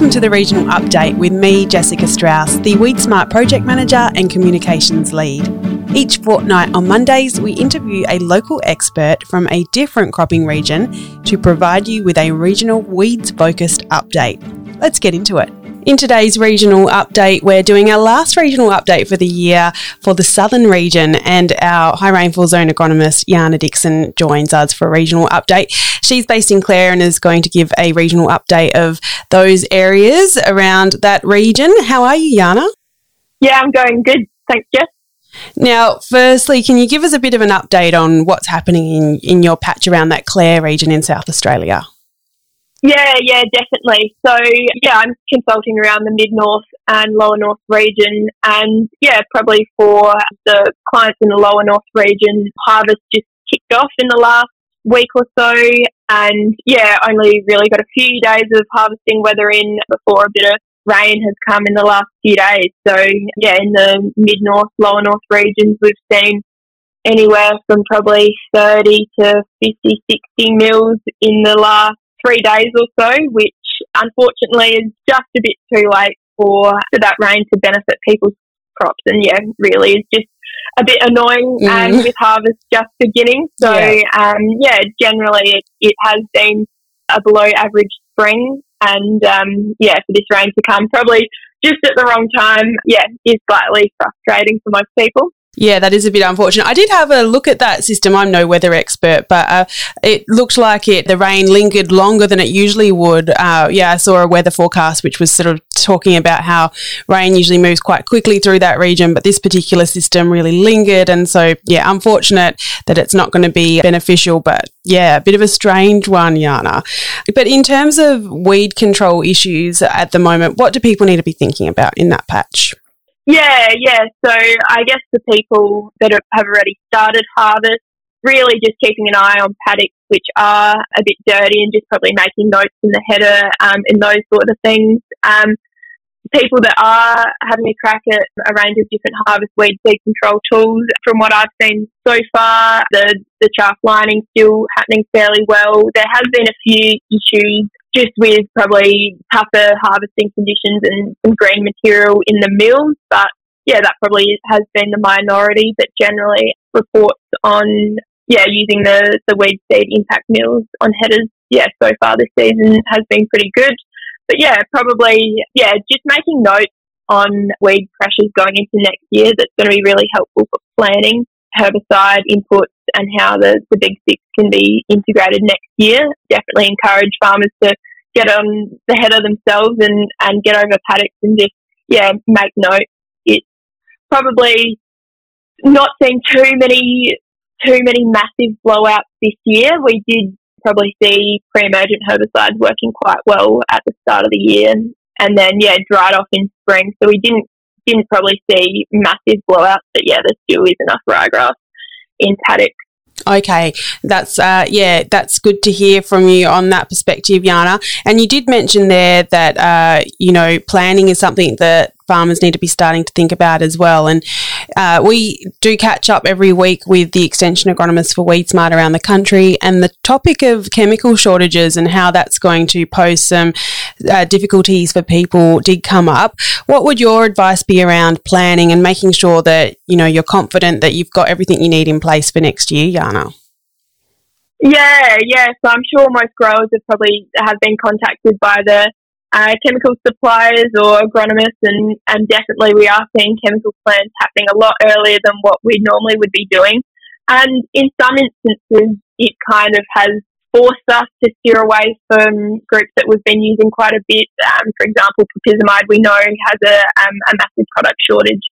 welcome to the regional update with me, Jessica Strauss, the Weed Smart Project Manager and Communications Lead. Each fortnight on Mondays, we interview a local expert from a different cropping region to provide you with a regional weeds focused update. Let's get into it. In today's regional update, we're doing our last regional update for the year for the southern region, and our high rainfall zone agronomist Yana Dixon joins us for a regional update. She's based in Clare and is going to give a regional update of those areas around that region. How are you, Yana? Yeah, I'm going good. Thanks, Jess. Now, firstly, can you give us a bit of an update on what's happening in, in your patch around that Clare region in South Australia? Yeah, yeah, definitely. So, yeah, I'm consulting around the mid north and lower north region, and yeah, probably for the clients in the lower north region, harvest just kicked off in the last week or so, and yeah, only really got a few days of harvesting weather in before a bit of rain has come in the last few days. So, yeah, in the mid north, lower north regions, we've seen anywhere from probably 30 to 50, 60 mils in the last three days or so, which unfortunately is just a bit too late for, for that rain to benefit people's crops. And yeah, really is just a bit annoying mm. and with harvest just beginning. So yeah, um, yeah generally it, it has been a below average spring and um, yeah, for this rain to come probably just at the wrong time, yeah, is slightly frustrating for most people. Yeah, that is a bit unfortunate. I did have a look at that system. I'm no weather expert, but uh, it looked like it the rain lingered longer than it usually would. Uh, yeah, I saw a weather forecast which was sort of talking about how rain usually moves quite quickly through that region, but this particular system really lingered, and so yeah, unfortunate that it's not going to be beneficial. But yeah, a bit of a strange one, Yana. But in terms of weed control issues at the moment, what do people need to be thinking about in that patch? Yeah, yeah. So I guess the people that have already started harvest, really just keeping an eye on paddocks which are a bit dirty and just probably making notes in the header um, and those sort of things. Um, people that are having a crack at a range of different harvest weed seed control tools, from what I've seen so far, the, the chaff lining still happening fairly well. There has been a few issues just with probably tougher harvesting conditions and some green material in the mills. But yeah, that probably has been the minority. But generally, reports on yeah using the the weed seed impact mills on headers yeah so far this season has been pretty good. But yeah, probably yeah just making notes on weed pressures going into next year. That's going to be really helpful for planning herbicide inputs and how the, the big six can be integrated next year. Definitely encourage farmers to get on the header themselves and, and get over paddocks and just, yeah, make note. It's probably not seeing too many, too many massive blowouts this year. We did probably see pre-emergent herbicides working quite well at the start of the year and then, yeah, dried off in spring. So we didn't, didn't probably see massive blowouts, but yeah, there still is enough ryegrass in paddocks Okay, that's uh, yeah, that's good to hear from you on that perspective, Yana. And you did mention there that uh, you know planning is something that farmers need to be starting to think about as well. And uh, we do catch up every week with the extension agronomists for Weed Smart around the country, and the topic of chemical shortages and how that's going to pose some uh, difficulties for people did come up. What would your advice be around planning and making sure that you know you're confident that you've got everything you need in place for next year, Yana? Yeah, yeah. So I'm sure most growers have probably have been contacted by the uh, chemical suppliers or agronomists, and, and definitely we are seeing chemical plants happening a lot earlier than what we normally would be doing. And in some instances, it kind of has forced us to steer away from groups that we've been using quite a bit. Um, for example, propyzamide we know has a, um, a massive product shortage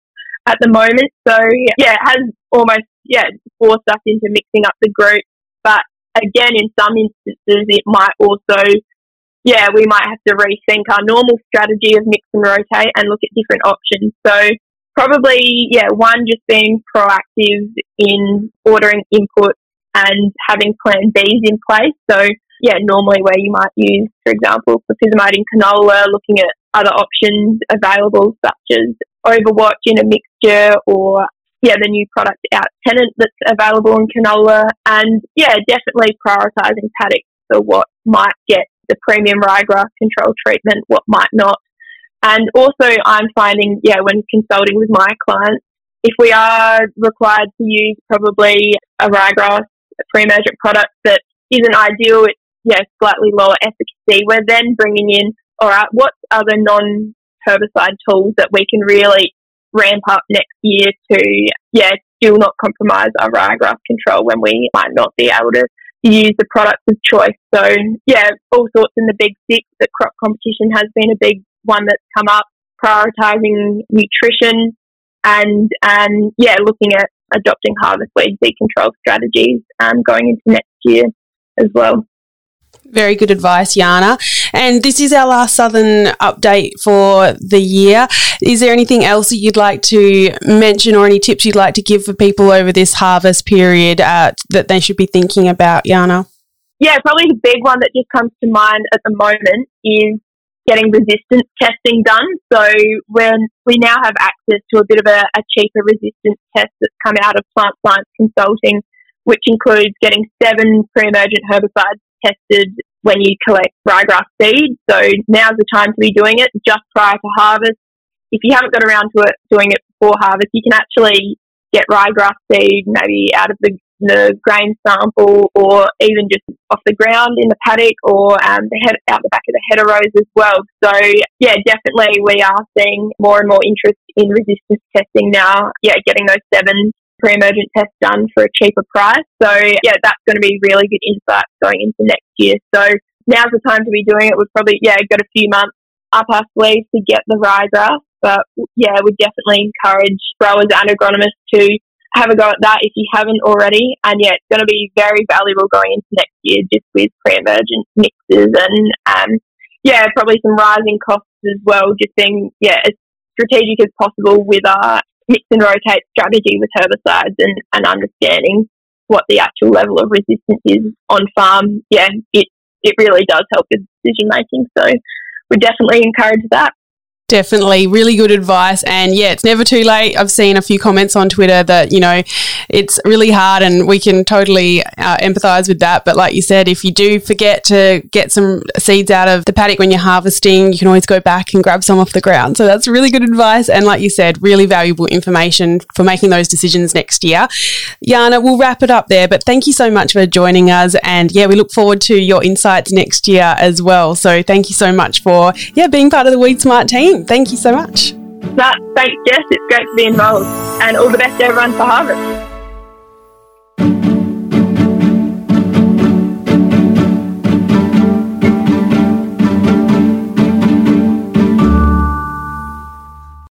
at the moment. So yeah, it has almost yeah forced us into mixing up the group. But again, in some instances, it might also yeah, we might have to rethink our normal strategy of mix and rotate and look at different options. So probably, yeah, one, just being proactive in ordering input and having plan Bs in place. So yeah, normally where you might use, for example, propyzamide in canola, looking at other options available such as Overwatch in a mixture or yeah, the new product out tenant that's available in canola and yeah, definitely prioritizing paddocks for what might get the premium ryegrass control treatment, what might not. And also, I'm finding, yeah, when consulting with my clients, if we are required to use probably a ryegrass pre-emergent product that isn't ideal, it's yeah, slightly lower efficacy, we're then bringing in, all right, what other non-herbicide tools that we can really ramp up next year to, yeah, still not compromise our ryegrass control when we might not be able to use the products of choice. So yeah, all sorts in the big six, but crop competition has been a big one that's come up, prioritising nutrition and and yeah, looking at adopting harvest weed seed control strategies um, going into next year as well. Very good advice, Yana. And this is our last Southern update for the year. Is there anything else that you'd like to mention or any tips you'd like to give for people over this harvest period uh, that they should be thinking about, Yana? Yeah, probably the big one that just comes to mind at the moment is getting resistance testing done. So when we now have access to a bit of a, a cheaper resistance test that's come out of Plant Science Consulting, which includes getting seven pre-emergent herbicides tested when you collect ryegrass seed. So now's the time to be doing it just prior to harvest. If you haven't got around to it doing it before harvest, you can actually get ryegrass seed maybe out of the, the grain sample or even just off the ground in the paddock or um, the head, out the back of the header rows as well. So yeah, definitely we are seeing more and more interest in resistance testing now. Yeah, getting those seven pre-emergent tests done for a cheaper price. So yeah, that's going to be really good insight going into next year. So now's the time to be doing it. We've probably yeah got a few months up our sleeves to get the ryegrass, but yeah, we definitely encourage growers and agronomists to have a go at that if you haven't already. And yeah, it's going to be very valuable going into next year just with pre-emergent mixes and um, yeah, probably some rising costs as well. Just being yeah as strategic as possible with our mix and rotate strategy with herbicides and, and understanding what the actual level of resistance is on farm, yeah, it, it really does help with decision making. So we definitely encourage that. Definitely, really good advice. And yeah, it's never too late. I've seen a few comments on Twitter that, you know, it's really hard and we can totally uh, empathize with that. But like you said, if you do forget to get some seeds out of the paddock when you're harvesting, you can always go back and grab some off the ground. So that's really good advice. And like you said, really valuable information for making those decisions next year. Yana, we'll wrap it up there. But thank you so much for joining us. And yeah, we look forward to your insights next year as well. So thank you so much for, yeah, being part of the Weed Smart team. Thank you so much. That, thanks, Jess. It's great to be involved. And all the best everyone for Harvest.